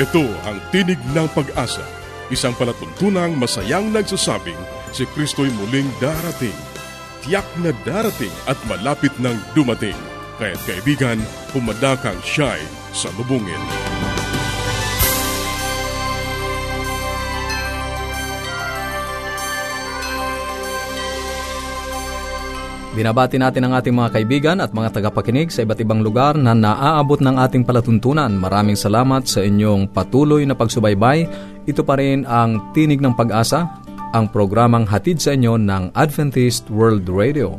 Ito ang tinig ng pag-asa, isang palatuntunang masayang nagsasabing si Kristo'y muling darating. Tiyak na darating at malapit nang dumating. Kaya't kaibigan, pumadakang siya'y sa Binabati natin ang ating mga kaibigan at mga tagapakinig sa iba't ibang lugar na naaabot ng ating palatuntunan. Maraming salamat sa inyong patuloy na pagsubaybay. Ito pa rin ang Tinig ng Pag-asa, ang programang hatid sa inyo ng Adventist World Radio.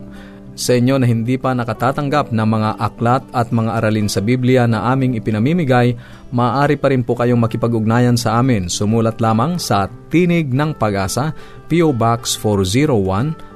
Sa inyo na hindi pa nakatatanggap ng mga aklat at mga aralin sa Biblia na aming ipinamimigay, maaari pa rin po kayong makipag-ugnayan sa amin. Sumulat lamang sa Tinig ng Pag-asa, P.O. Box 401,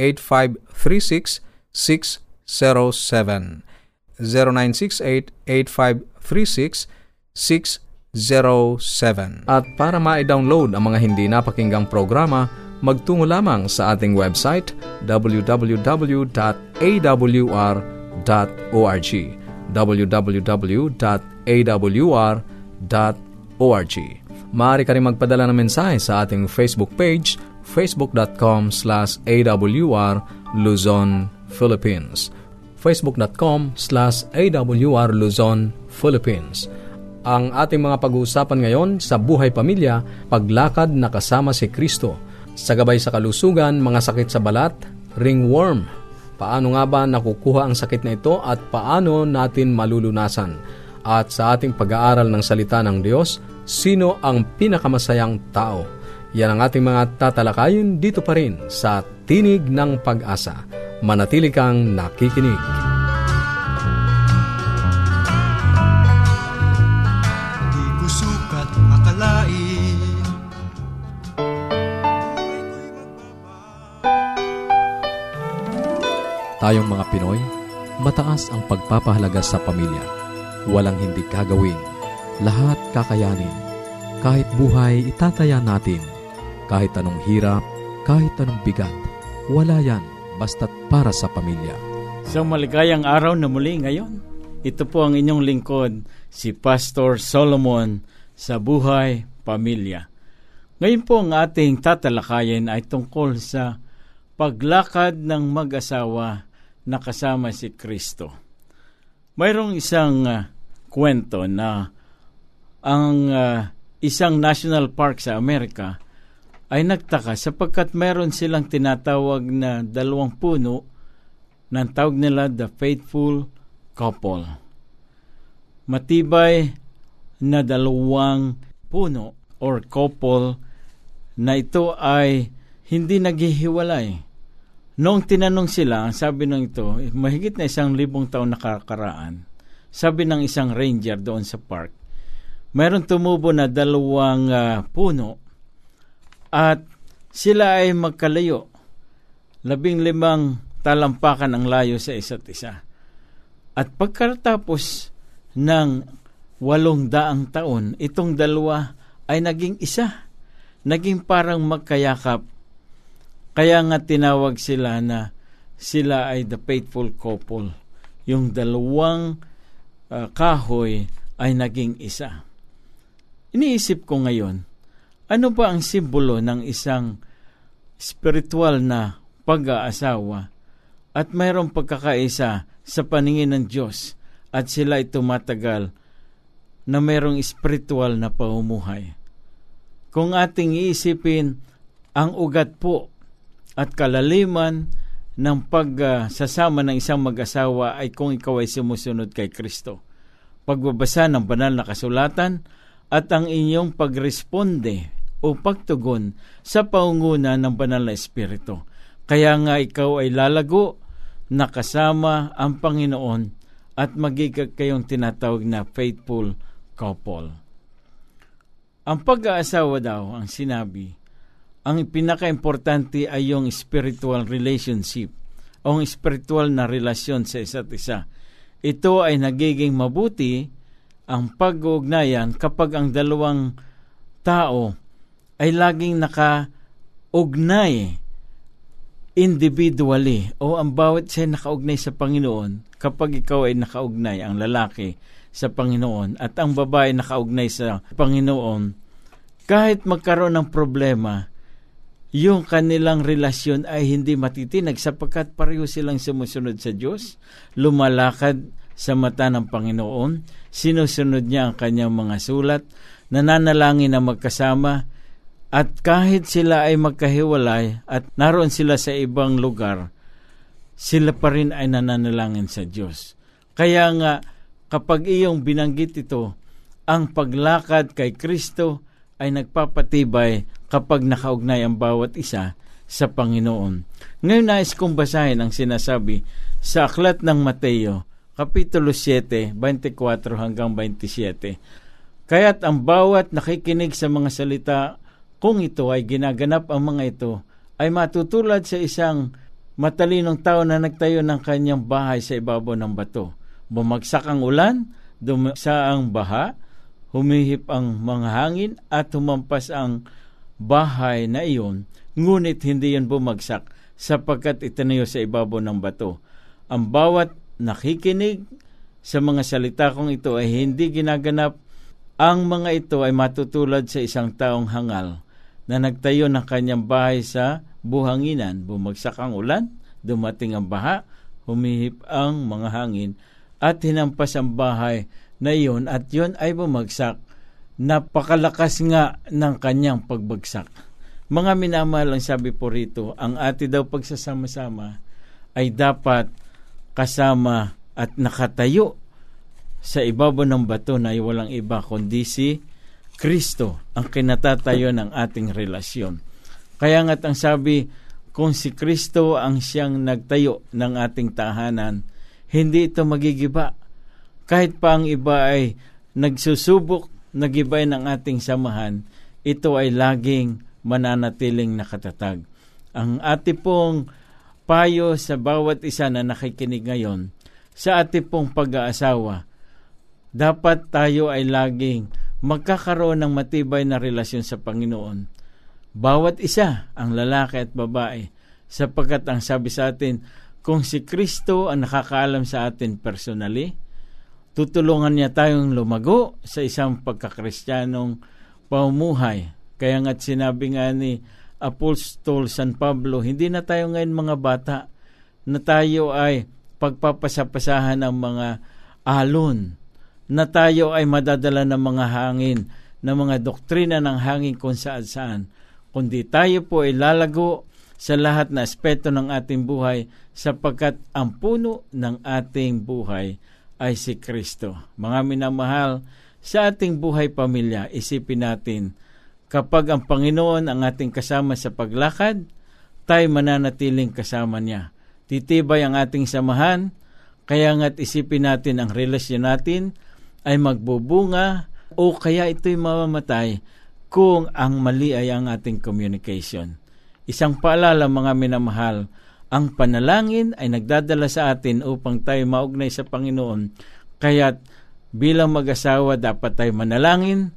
0968-8536-607. 0968-8536-607. At para ma-download ang mga hindi napakinggang programa, magtungo lamang sa ating website www.awr.org www.awr.org Maaari ka rin magpadala ng mensahe sa ating Facebook page facebook.com slash awr Luzon, Philippines. facebook.com slash awr Luzon, Philippines. Ang ating mga pag-uusapan ngayon sa buhay pamilya, paglakad na kasama si Kristo. Sa gabay sa kalusugan, mga sakit sa balat, ringworm. Paano nga ba nakukuha ang sakit na ito at paano natin malulunasan? At sa ating pag-aaral ng salita ng Diyos, sino ang pinakamasayang tao? Yan ang ating mga tatalakayin dito pa rin sa Tinig ng Pag-asa. Manatili kang nakikinig. Di ko sukat akalain Tayong mga Pinoy, mataas ang pagpapahalaga sa pamilya. Walang hindi kagawin. Lahat kakayanin. Kahit buhay, itataya natin kahit anong hirap, kahit anong bigat, wala yan basta't para sa pamilya. Sa maligayang araw na muli ngayon, ito po ang inyong lingkod, si Pastor Solomon sa Buhay Pamilya. Ngayon po ang ating tatalakayin ay tungkol sa paglakad ng mag-asawa na kasama si Kristo. Mayroong isang uh, kwento na ang uh, isang national park sa Amerika ay nagtaka sapagkat meron silang tinatawag na dalawang puno na tawag nila the faithful couple. Matibay na dalawang puno or couple na ito ay hindi naghihiwalay. Noong tinanong sila, sabi ng ito, mahigit na isang libong taon nakakaraan, sabi ng isang ranger doon sa park, meron tumubo na dalawang uh, puno at sila ay magkalayo. Labing limang talampakan ang layo sa isa't isa. At pagkatapos ng walong daang taon, itong dalawa ay naging isa. Naging parang magkayakap. Kaya nga tinawag sila na sila ay the faithful couple. Yung dalawang uh, kahoy ay naging isa. Iniisip ko ngayon, ano ba ang simbolo ng isang spiritual na pag-aasawa at mayroong pagkakaisa sa paningin ng Diyos at sila ay tumatagal na mayroong spiritual na paumuhay. Kung ating iisipin ang ugat po at kalaliman ng pagsasama ng isang mag-asawa ay kung ikaw ay sumusunod kay Kristo. Pagbabasa ng banal na kasulatan at ang inyong pagresponde o pagtugon sa paunguna ng banal na Espiritu. Kaya nga ikaw ay lalago na kasama ang Panginoon at magigag kayong tinatawag na faithful couple. Ang pag-aasawa daw, ang sinabi, ang pinaka-importante ay yung spiritual relationship o ang spiritual na relasyon sa isa't isa. Ito ay nagiging mabuti ang pag-uugnayan kapag ang dalawang tao ay laging naka-ugnay individually. O ang bawat siya nakaugnay sa Panginoon kapag ikaw ay nakaugnay, ang lalaki sa Panginoon at ang babae nakaugnay sa Panginoon, kahit magkaroon ng problema, yung kanilang relasyon ay hindi matitinag sapagkat pareho silang sumusunod sa Diyos, lumalakad sa mata ng Panginoon, sinusunod niya ang kanyang mga sulat, nananalangin na magkasama, at kahit sila ay magkahiwalay at naroon sila sa ibang lugar, sila pa rin ay nananalangin sa Diyos. Kaya nga, kapag iyong binanggit ito, ang paglakad kay Kristo ay nagpapatibay kapag nakaugnay ang bawat isa sa Panginoon. Ngayon nais kong basahin ang sinasabi sa Aklat ng Mateo, Kapitulo 7, 24 hanggang 27. Kaya't ang bawat nakikinig sa mga salita, kung ito ay ginaganap ang mga ito, ay matutulad sa isang matalinong tao na nagtayo ng kanyang bahay sa ibabaw ng bato. Bumagsak ang ulan, dumasa ang baha, humihip ang mga hangin at humampas ang bahay na iyon, ngunit hindi yan bumagsak sapagkat itinayo sa ibabaw ng bato. Ang bawat nakikinig sa mga salita kong ito ay hindi ginaganap, ang mga ito ay matutulad sa isang taong hangal na nagtayo ng kanyang bahay sa buhanginan. Bumagsak ang ulan, dumating ang baha, humihip ang mga hangin, at hinampas ang bahay na iyon at yun ay bumagsak. Napakalakas nga ng kanyang pagbagsak. Mga minamahal ang sabi po rito, ang ati daw pagsasama-sama ay dapat kasama at nakatayo sa ibabaw ng bato na walang iba kundi si Kristo ang kinatatayo ng ating relasyon. Kaya nga't ang sabi, kung si Kristo ang siyang nagtayo ng ating tahanan, hindi ito magigiba. Kahit pa ang iba ay nagsusubok, nagibay ng ating samahan, ito ay laging mananatiling nakatatag. Ang ati pong payo sa bawat isa na nakikinig ngayon, sa ati pong pag-aasawa, dapat tayo ay laging magkakaroon ng matibay na relasyon sa Panginoon. Bawat isa, ang lalaki at babae, sapagkat ang sabi sa atin, kung si Kristo ang nakakaalam sa atin personally, tutulungan niya tayong lumago sa isang pagkakristyanong pamumuhay. Kaya nga't sinabi nga ni Apostol San Pablo, hindi na tayo ngayon mga bata na tayo ay pagpapasapasahan ng mga alon, na tayo ay madadala ng mga hangin, ng mga doktrina ng hangin kung saan saan, kundi tayo po ay lalago sa lahat na aspeto ng ating buhay sapagkat ang puno ng ating buhay ay si Kristo. Mga minamahal, sa ating buhay pamilya, isipin natin, kapag ang Panginoon ang ating kasama sa paglakad, tayo mananatiling kasama niya. Titibay ang ating samahan, kaya nga't isipin natin ang relasyon natin ay magbubunga o kaya ito'y mamamatay kung ang mali ay ang ating communication. Isang paalala mga minamahal, ang panalangin ay nagdadala sa atin upang tayo maugnay sa Panginoon. Kaya't bilang mag-asawa dapat tayo manalangin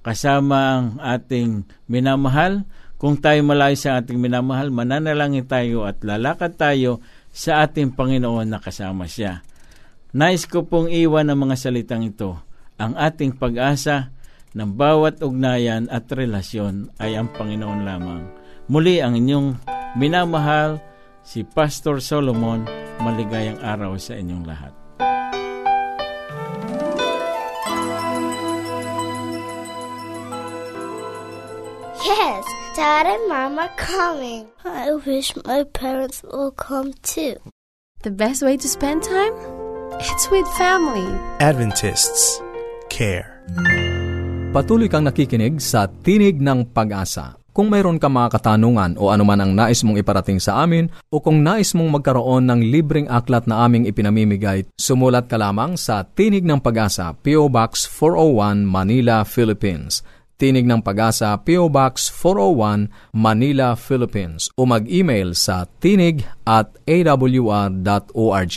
kasama ang ating minamahal. Kung tayo malayo sa ating minamahal, mananalangin tayo at lalakad tayo sa ating Panginoon na kasama siya. Nais ko pong iwan ang mga salitang ito. Ang ating pag-asa ng bawat ugnayan at relasyon ay ang Panginoon lamang. Muli ang inyong minamahal, si Pastor Solomon. Maligayang araw sa inyong lahat. Yes, Dad and Mom are coming. I wish my parents will come too. The best way to spend time? It's with family. Adventists care. Patuloy kang nakikinig sa Tinig ng Pag-asa. Kung mayroon ka mga katanungan o anuman ang nais mong iparating sa amin o kung nais mong magkaroon ng libreng aklat na aming ipinamimigay, sumulat ka lamang sa Tinig ng Pag-asa, P.O. Box 401, Manila, Philippines Tinig ng Pag-asa, PO Box 401, Manila, Philippines. O mag-email sa tinig at awr.org.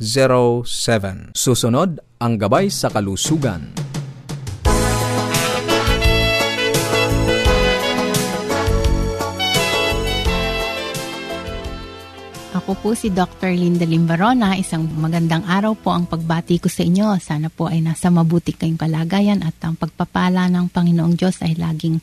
0968-8536-607. Susunod, ang gabay sa kalusugan. Ako po si Dr. Linda Limbarona. Isang magandang araw po ang pagbati ko sa inyo. Sana po ay nasa mabuti kayong kalagayan at ang pagpapala ng Panginoong Diyos ay laging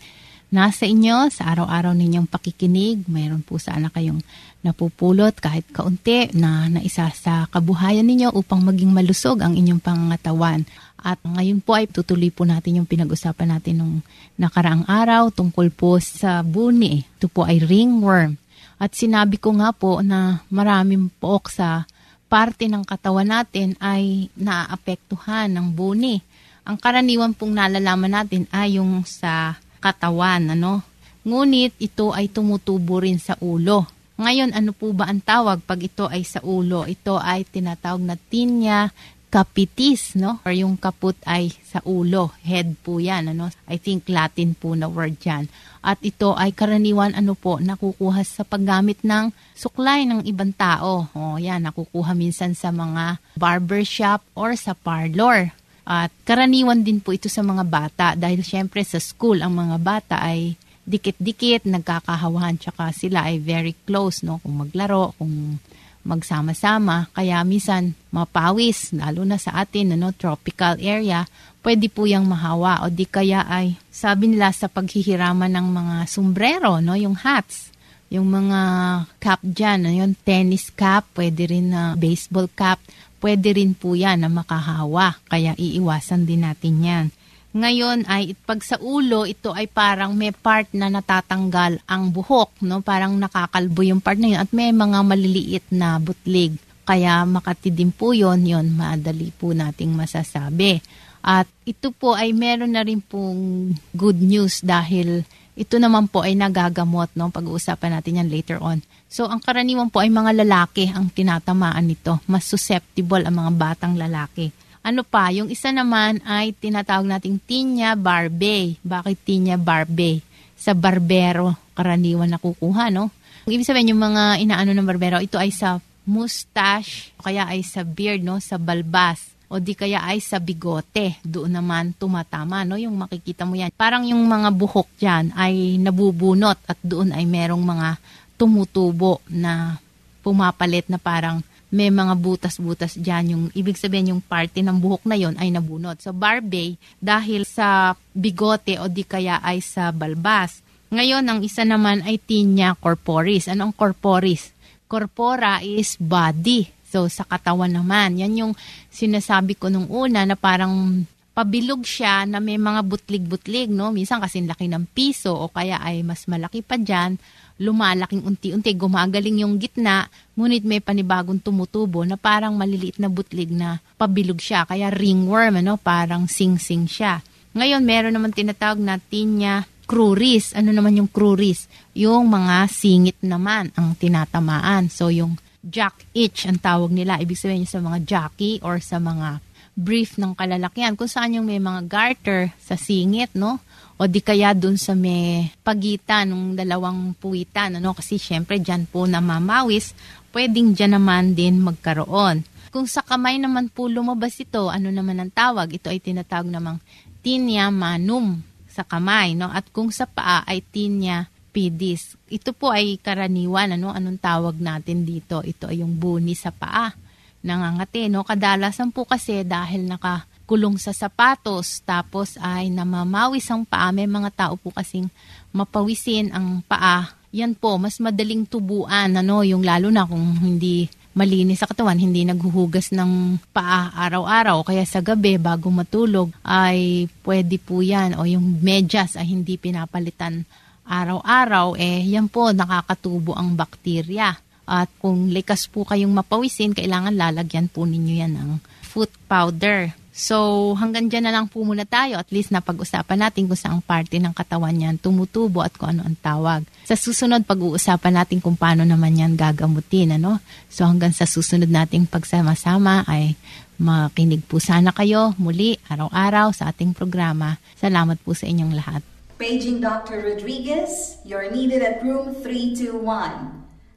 nasa inyo sa araw-araw ninyong pakikinig. Mayroon po sana kayong napupulot kahit kaunti na naisa sa kabuhayan ninyo upang maging malusog ang inyong pangangatawan. At ngayon po ay tutuloy po natin yung pinag-usapan natin nung nakaraang araw tungkol po sa buni. Ito po ay ringworm. At sinabi ko nga po na maraming pook sa parte ng katawan natin ay naaapektuhan ng buni. Ang karaniwan pong nalalaman natin ay yung sa katawan, ano? Ngunit ito ay tumutubo rin sa ulo. Ngayon, ano po ba ang tawag pag ito ay sa ulo? Ito ay tinatawag na tinea capitis, no? Or yung kaput ay sa ulo. Head po yan, ano? I think Latin po na word yan. At ito ay karaniwan, ano po, nakukuha sa paggamit ng suklay ng ibang tao. O, yan, nakukuha minsan sa mga barbershop or sa parlor. At karaniwan din po ito sa mga bata dahil syempre sa school ang mga bata ay dikit-dikit, nagkakahawahan, tsaka sila ay very close, no? Kung maglaro, kung magsama-sama. Kaya minsan mapawis, lalo na sa atin, ano, tropical area, pwede po yung mahawa. O di kaya ay, sabi nila sa paghihiraman ng mga sombrero, no, yung hats, yung mga cap dyan, yung tennis cap, pwede rin na baseball cap, pwede rin po yan na makahawa. Kaya iiwasan din natin yan. Ngayon ay pag sa ulo, ito ay parang may part na natatanggal ang buhok, no? Parang nakakalbo yung part na yun at may mga maliliit na butlig. Kaya makati din po yun, yun madali po nating masasabi. At ito po ay meron na rin pong good news dahil ito naman po ay nagagamot, no? Pag-uusapan natin yan later on. So, ang karaniwan po ay mga lalaki ang tinatamaan nito. Mas susceptible ang mga batang lalaki. Ano pa, yung isa naman ay tinatawag nating Tinya Barbe. Bakit Tinya Barbe? Sa barbero, karaniwan nakukuha, no? Ibig sabihin, yung mga inaano ng barbero, ito ay sa mustache, kaya ay sa beard, no? Sa balbas o di kaya ay sa bigote. Doon naman tumatama, no? Yung makikita mo yan. Parang yung mga buhok dyan ay nabubunot at doon ay merong mga tumutubo na pumapalit na parang may mga butas-butas dyan. Yung, ibig sabihin yung parte ng buhok na yon ay nabunot. So, barbay, dahil sa bigote o di kaya ay sa balbas. Ngayon, ang isa naman ay tinea corporis. Ano ang corporis? Corpora is body. So, sa katawan naman. Yan yung sinasabi ko nung una na parang pabilog siya na may mga butlig-butlig, no? Minsan kasi laki ng piso o kaya ay mas malaki pa dyan lumalaking unti-unti, gumagaling yung gitna, ngunit may panibagong tumutubo na parang maliliit na butlig na pabilog siya. Kaya ringworm, ano, parang sing-sing siya. Ngayon, meron naman tinatawag na tinea cruris. Ano naman yung cruris? Yung mga singit naman ang tinatamaan. So, yung jack itch ang tawag nila. Ibig sabihin sa mga jockey or sa mga brief ng kalalakihan. Kung saan yung may mga garter sa singit, no? o di kaya dun sa may pagitan ng dalawang puwitan. Ano? Kasi syempre dyan po namamawis, pwedeng dyan naman din magkaroon. Kung sa kamay naman po lumabas ito, ano naman ang tawag? Ito ay tinatawag namang tinea manum sa kamay. No? At kung sa paa ay tinea pedis. Ito po ay karaniwan. Ano? Anong tawag natin dito? Ito ay yung buni sa paa. Nangangati. No? Kadalasan po kasi dahil naka kulong sa sapatos, tapos ay namamawis ang paa. May mga tao po kasing mapawisin ang paa. Yan po, mas madaling tubuan, ano, yung lalo na kung hindi malinis sa katawan, hindi naghuhugas ng paa araw-araw. Kaya sa gabi, bago matulog, ay pwede po yan. O yung medyas ay hindi pinapalitan araw-araw, eh yan po nakakatubo ang bakterya. At kung likas po kayong mapawisin, kailangan lalagyan po ninyo yan ng foot powder. So hanggang dyan na lang po muna tayo. At least napag-usapan natin kung saang parte ng katawan yan tumutubo at kung ano ang tawag. Sa susunod, pag-uusapan natin kung paano naman yan gagamutin. Ano? So hanggang sa susunod nating pagsama-sama ay makinig po sana kayo muli araw-araw sa ating programa. Salamat po sa inyong lahat. Paging Dr. Rodriguez, you're needed at room 321.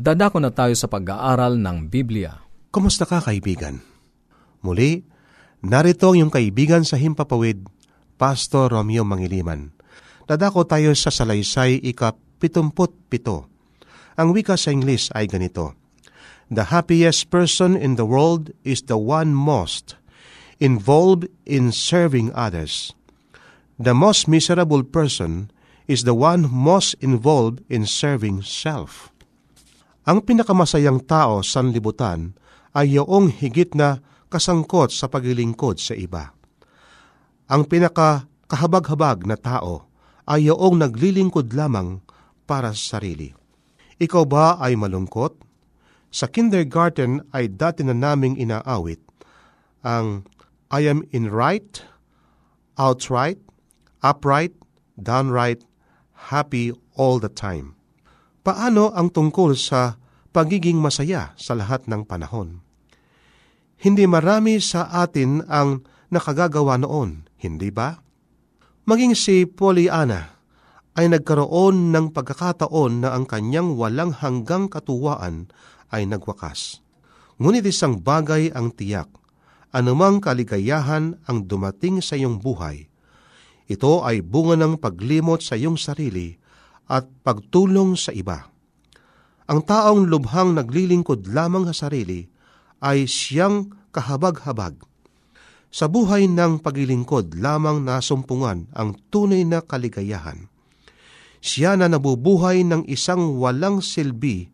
Dadako na tayo sa pag-aaral ng Biblia. Kumusta ka kaibigan? Muli, narito ang iyong kaibigan sa Himpapawid, Pastor Romeo Mangiliman. Dadako tayo sa Salaysay ika-pitmput-pito. Ang wika sa English ay ganito, The happiest person in the world is the one most involved in serving others. The most miserable person is the one most involved in serving self. Ang pinakamasayang tao sa libutan ay yoong higit na kasangkot sa paglilingkod sa iba. Ang pinakakahabag-habag na tao ay yoong naglilingkod lamang para sa sarili. Ikaw ba ay malungkot? Sa kindergarten ay dati na naming inaawit ang I am in right, outright, upright, downright, happy all the time. Paano ang tungkol sa pagiging masaya sa lahat ng panahon? Hindi marami sa atin ang nakagagawa noon, hindi ba? Maging si Pollyanna ay nagkaroon ng pagkakataon na ang kanyang walang hanggang katuwaan ay nagwakas. Ngunit isang bagay ang tiyak, anumang kaligayahan ang dumating sa iyong buhay. Ito ay bunga ng paglimot sa iyong sarili at pagtulong sa iba. Ang taong lubhang naglilingkod lamang sa sarili ay siyang kahabag-habag. Sa buhay ng paglilingkod lamang nasumpungan ang tunay na kaligayahan. Siya na nabubuhay ng isang walang silbi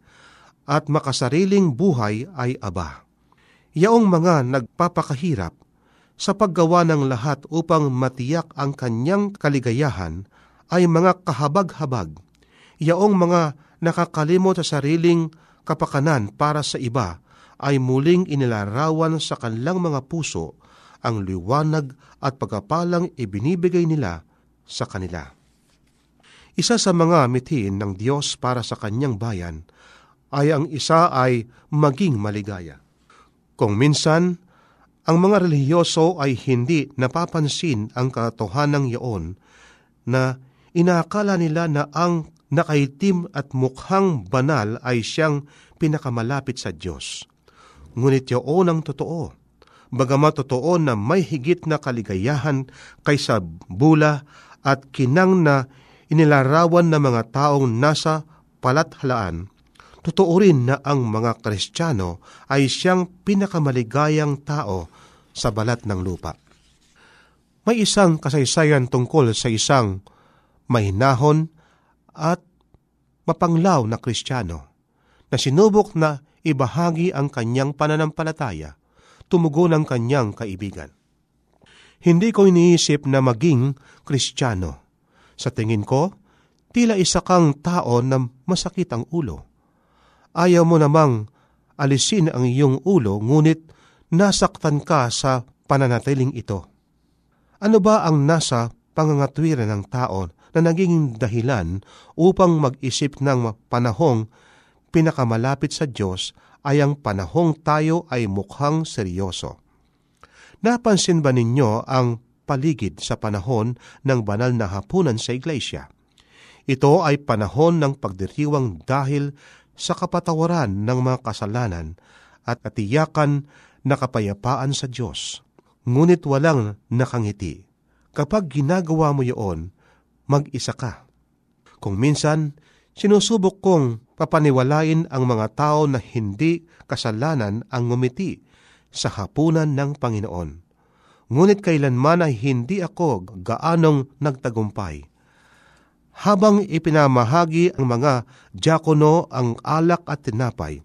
at makasariling buhay ay aba. Yaong mga nagpapakahirap sa paggawa ng lahat upang matiyak ang kanyang kaligayahan ay mga kahabag-habag yaong mga nakakalimot sa sariling kapakanan para sa iba ay muling inilarawan sa kanilang mga puso ang liwanag at pagkapalang ibinibigay nila sa kanila. Isa sa mga mithin ng Diyos para sa kanyang bayan ay ang isa ay maging maligaya. Kung minsan, ang mga relihiyoso ay hindi napapansin ang katotohanan iyon na inaakala nila na ang nakaitim at mukhang banal ay siyang pinakamalapit sa Diyos. Ngunit yun ang totoo. Bagamat totoo na may higit na kaligayahan kaysa bula at kinang na inilarawan ng mga taong nasa palathalaan, totoo rin na ang mga Kristiyano ay siyang pinakamaligayang tao sa balat ng lupa. May isang kasaysayan tungkol sa isang mahinahon at mapanglaw na Kristiyano na sinubok na ibahagi ang kanyang pananampalataya, tumugo ng kanyang kaibigan. Hindi ko iniisip na maging Kristiyano. Sa tingin ko, Tila isa kang tao na masakit ang ulo. Ayaw mo namang alisin ang iyong ulo, ngunit nasaktan ka sa pananatiling ito. Ano ba ang nasa pangangatwiran ng tao na naging dahilan upang mag-isip ng panahong pinakamalapit sa Diyos ay ang panahong tayo ay mukhang seryoso. Napansin ba ninyo ang paligid sa panahon ng banal na hapunan sa iglesia? Ito ay panahon ng pagdiriwang dahil sa kapatawaran ng mga kasalanan at katiyakan na kapayapaan sa Diyos. Ngunit walang nakangiti. Kapag ginagawa mo iyon, mag-isa ka. Kung minsan, sinusubok kong papaniwalain ang mga tao na hindi kasalanan ang ngumiti sa hapunan ng Panginoon. Ngunit kailanman ay hindi ako gaanong nagtagumpay. Habang ipinamahagi ang mga diakono ang alak at tinapay,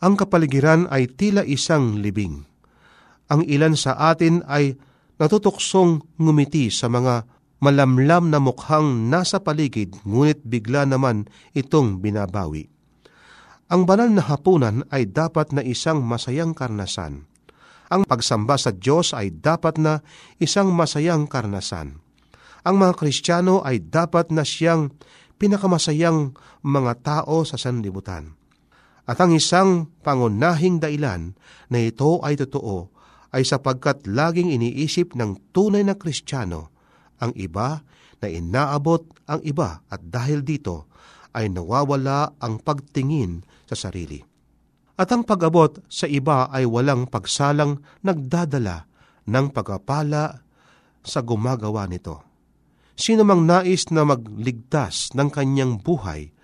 ang kapaligiran ay tila isang libing. Ang ilan sa atin ay natutuksong ngumiti sa mga malamlam na mukhang nasa paligid ngunit bigla naman itong binabawi. Ang banal na hapunan ay dapat na isang masayang karnasan. Ang pagsamba sa Diyos ay dapat na isang masayang karnasan. Ang mga Kristiyano ay dapat na siyang pinakamasayang mga tao sa sanlibutan. At ang isang pangunahing dailan na ito ay totoo ay sapagkat laging iniisip ng tunay na Kristiyano ang iba na inaabot ang iba at dahil dito ay nawawala ang pagtingin sa sarili. At ang pag-abot sa iba ay walang pagsalang nagdadala ng pagkapala sa gumagawa nito. Sino mang nais na magligtas ng kanyang buhay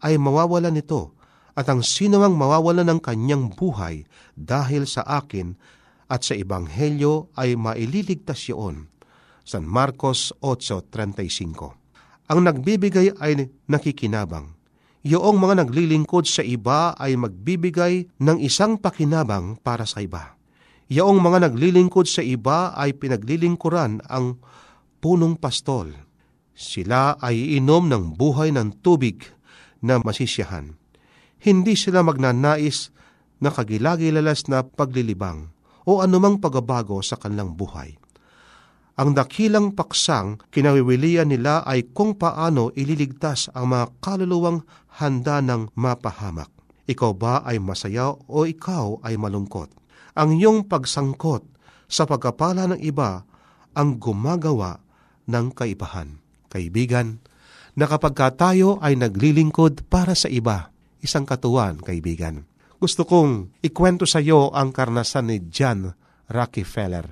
ay mawawala nito at ang sino mang mawawala ng kanyang buhay dahil sa akin at sa Ebanghelyo ay maililigtas yun. San Marcos 8.35 Ang nagbibigay ay nakikinabang. Yoong mga naglilingkod sa iba ay magbibigay ng isang pakinabang para sa iba. Yoong mga naglilingkod sa iba ay pinaglilingkuran ang punong pastol. Sila ay inom ng buhay ng tubig na masisiyahan hindi sila magnanais na kagilagilalas na paglilibang o anumang pagbabago sa kanilang buhay. Ang dakilang paksang kinawiwilian nila ay kung paano ililigtas ang mga kaluluwang handa ng mapahamak. Ikaw ba ay masaya o ikaw ay malungkot? Ang iyong pagsangkot sa pagkapala ng iba ang gumagawa ng kaibahan. Kaibigan, na kapag tayo ay naglilingkod para sa iba, isang katuwan, kaibigan. Gusto kong ikwento sa iyo ang karnasan ni John Rockefeller.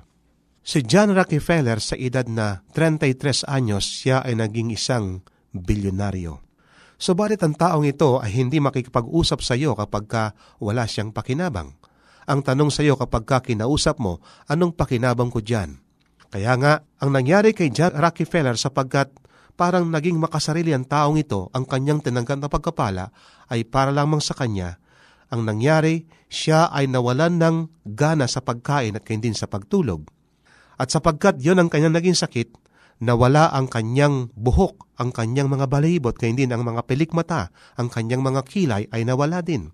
Si John Rockefeller sa edad na 33 anyos, siya ay naging isang bilyonaryo. Subalit ang taong ito ay hindi makikipag-usap sa iyo kapag ka wala siyang pakinabang. Ang tanong sa iyo kapag ka kinausap mo, anong pakinabang ko dyan? Kaya nga, ang nangyari kay John Rockefeller sapagkat parang naging makasarili ang taong ito, ang kanyang tinanggap na pagkapala ay para lamang sa kanya. Ang nangyari, siya ay nawalan ng gana sa pagkain at hindi sa pagtulog. At sapagkat yon ang kanyang naging sakit, nawala ang kanyang buhok, ang kanyang mga balibot, kaya hindi ang mga pelikmata, ang kanyang mga kilay ay nawala din.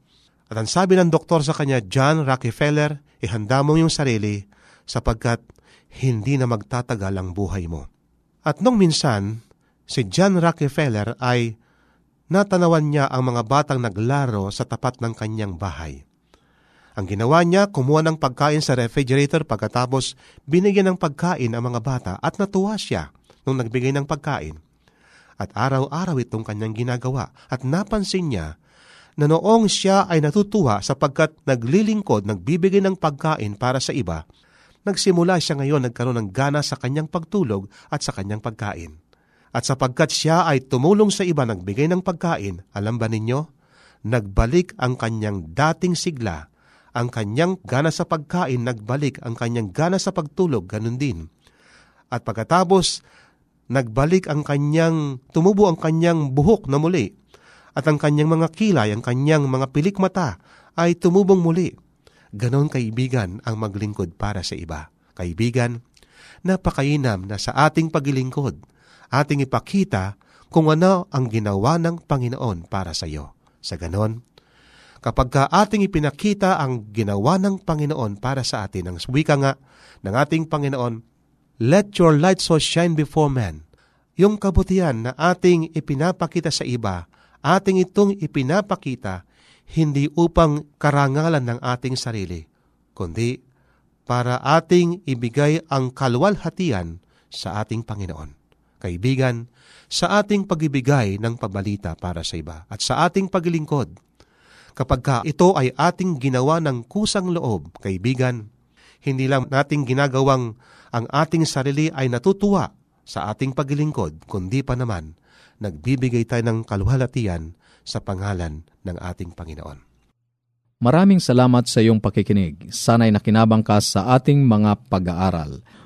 At ang sabi ng doktor sa kanya, John Rockefeller, ihanda mo yung sarili sapagkat hindi na magtatagal ang buhay mo. At nung minsan, si John Rockefeller ay natanawan niya ang mga batang naglaro sa tapat ng kanyang bahay. Ang ginawa niya, kumuha ng pagkain sa refrigerator pagkatapos binigyan ng pagkain ang mga bata at natuwa siya nung nagbigay ng pagkain. At araw-araw itong kanyang ginagawa at napansin niya na noong siya ay natutuwa sapagkat naglilingkod, nagbibigay ng pagkain para sa iba, nagsimula siya ngayon nagkaroon ng gana sa kanyang pagtulog at sa kanyang pagkain. At sapagkat siya ay tumulong sa iba nagbigay ng pagkain, alam ba ninyo? Nagbalik ang kanyang dating sigla, ang kanyang gana sa pagkain, nagbalik ang kanyang gana sa pagtulog, ganun din. At pagkatapos, nagbalik ang kanyang, tumubo ang kanyang buhok na muli, at ang kanyang mga kilay, ang kanyang mga pilik mata, ay tumubong muli. Ganon kaibigan ang maglingkod para sa iba. Kaibigan, napakainam na sa ating paglingkod, ating ipakita kung ano ang ginawa ng Panginoon para sa iyo. Sa ganon, kapag ka ating ipinakita ang ginawa ng Panginoon para sa atin, ang wika nga ng ating Panginoon, Let your light so shine before men. Yung kabutihan na ating ipinapakita sa iba, ating itong ipinapakita hindi upang karangalan ng ating sarili, kundi para ating ibigay ang kalwalhatian sa ating Panginoon. Kaibigan, sa ating pagibigay ng pabalita para sa iba at sa ating paglingkod, kapag ka ito ay ating ginawa ng kusang loob, kaibigan, hindi lang nating ginagawang ang ating sarili ay natutuwa sa ating paglingkod, kundi pa naman nagbibigay tayo ng kaluhalatian sa pangalan ng ating Panginoon. Maraming salamat sa iyong pakikinig. Sana'y nakinabang ka sa ating mga pag-aaral.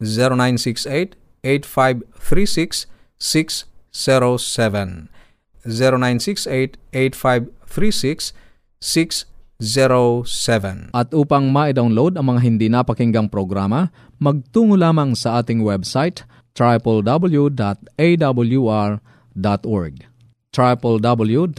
0968-8536-607. 0968-8536-607. At upang ma-download ang mga hindi napakinggang programa, magtungo lamang sa ating website www.awr.org www.awr.org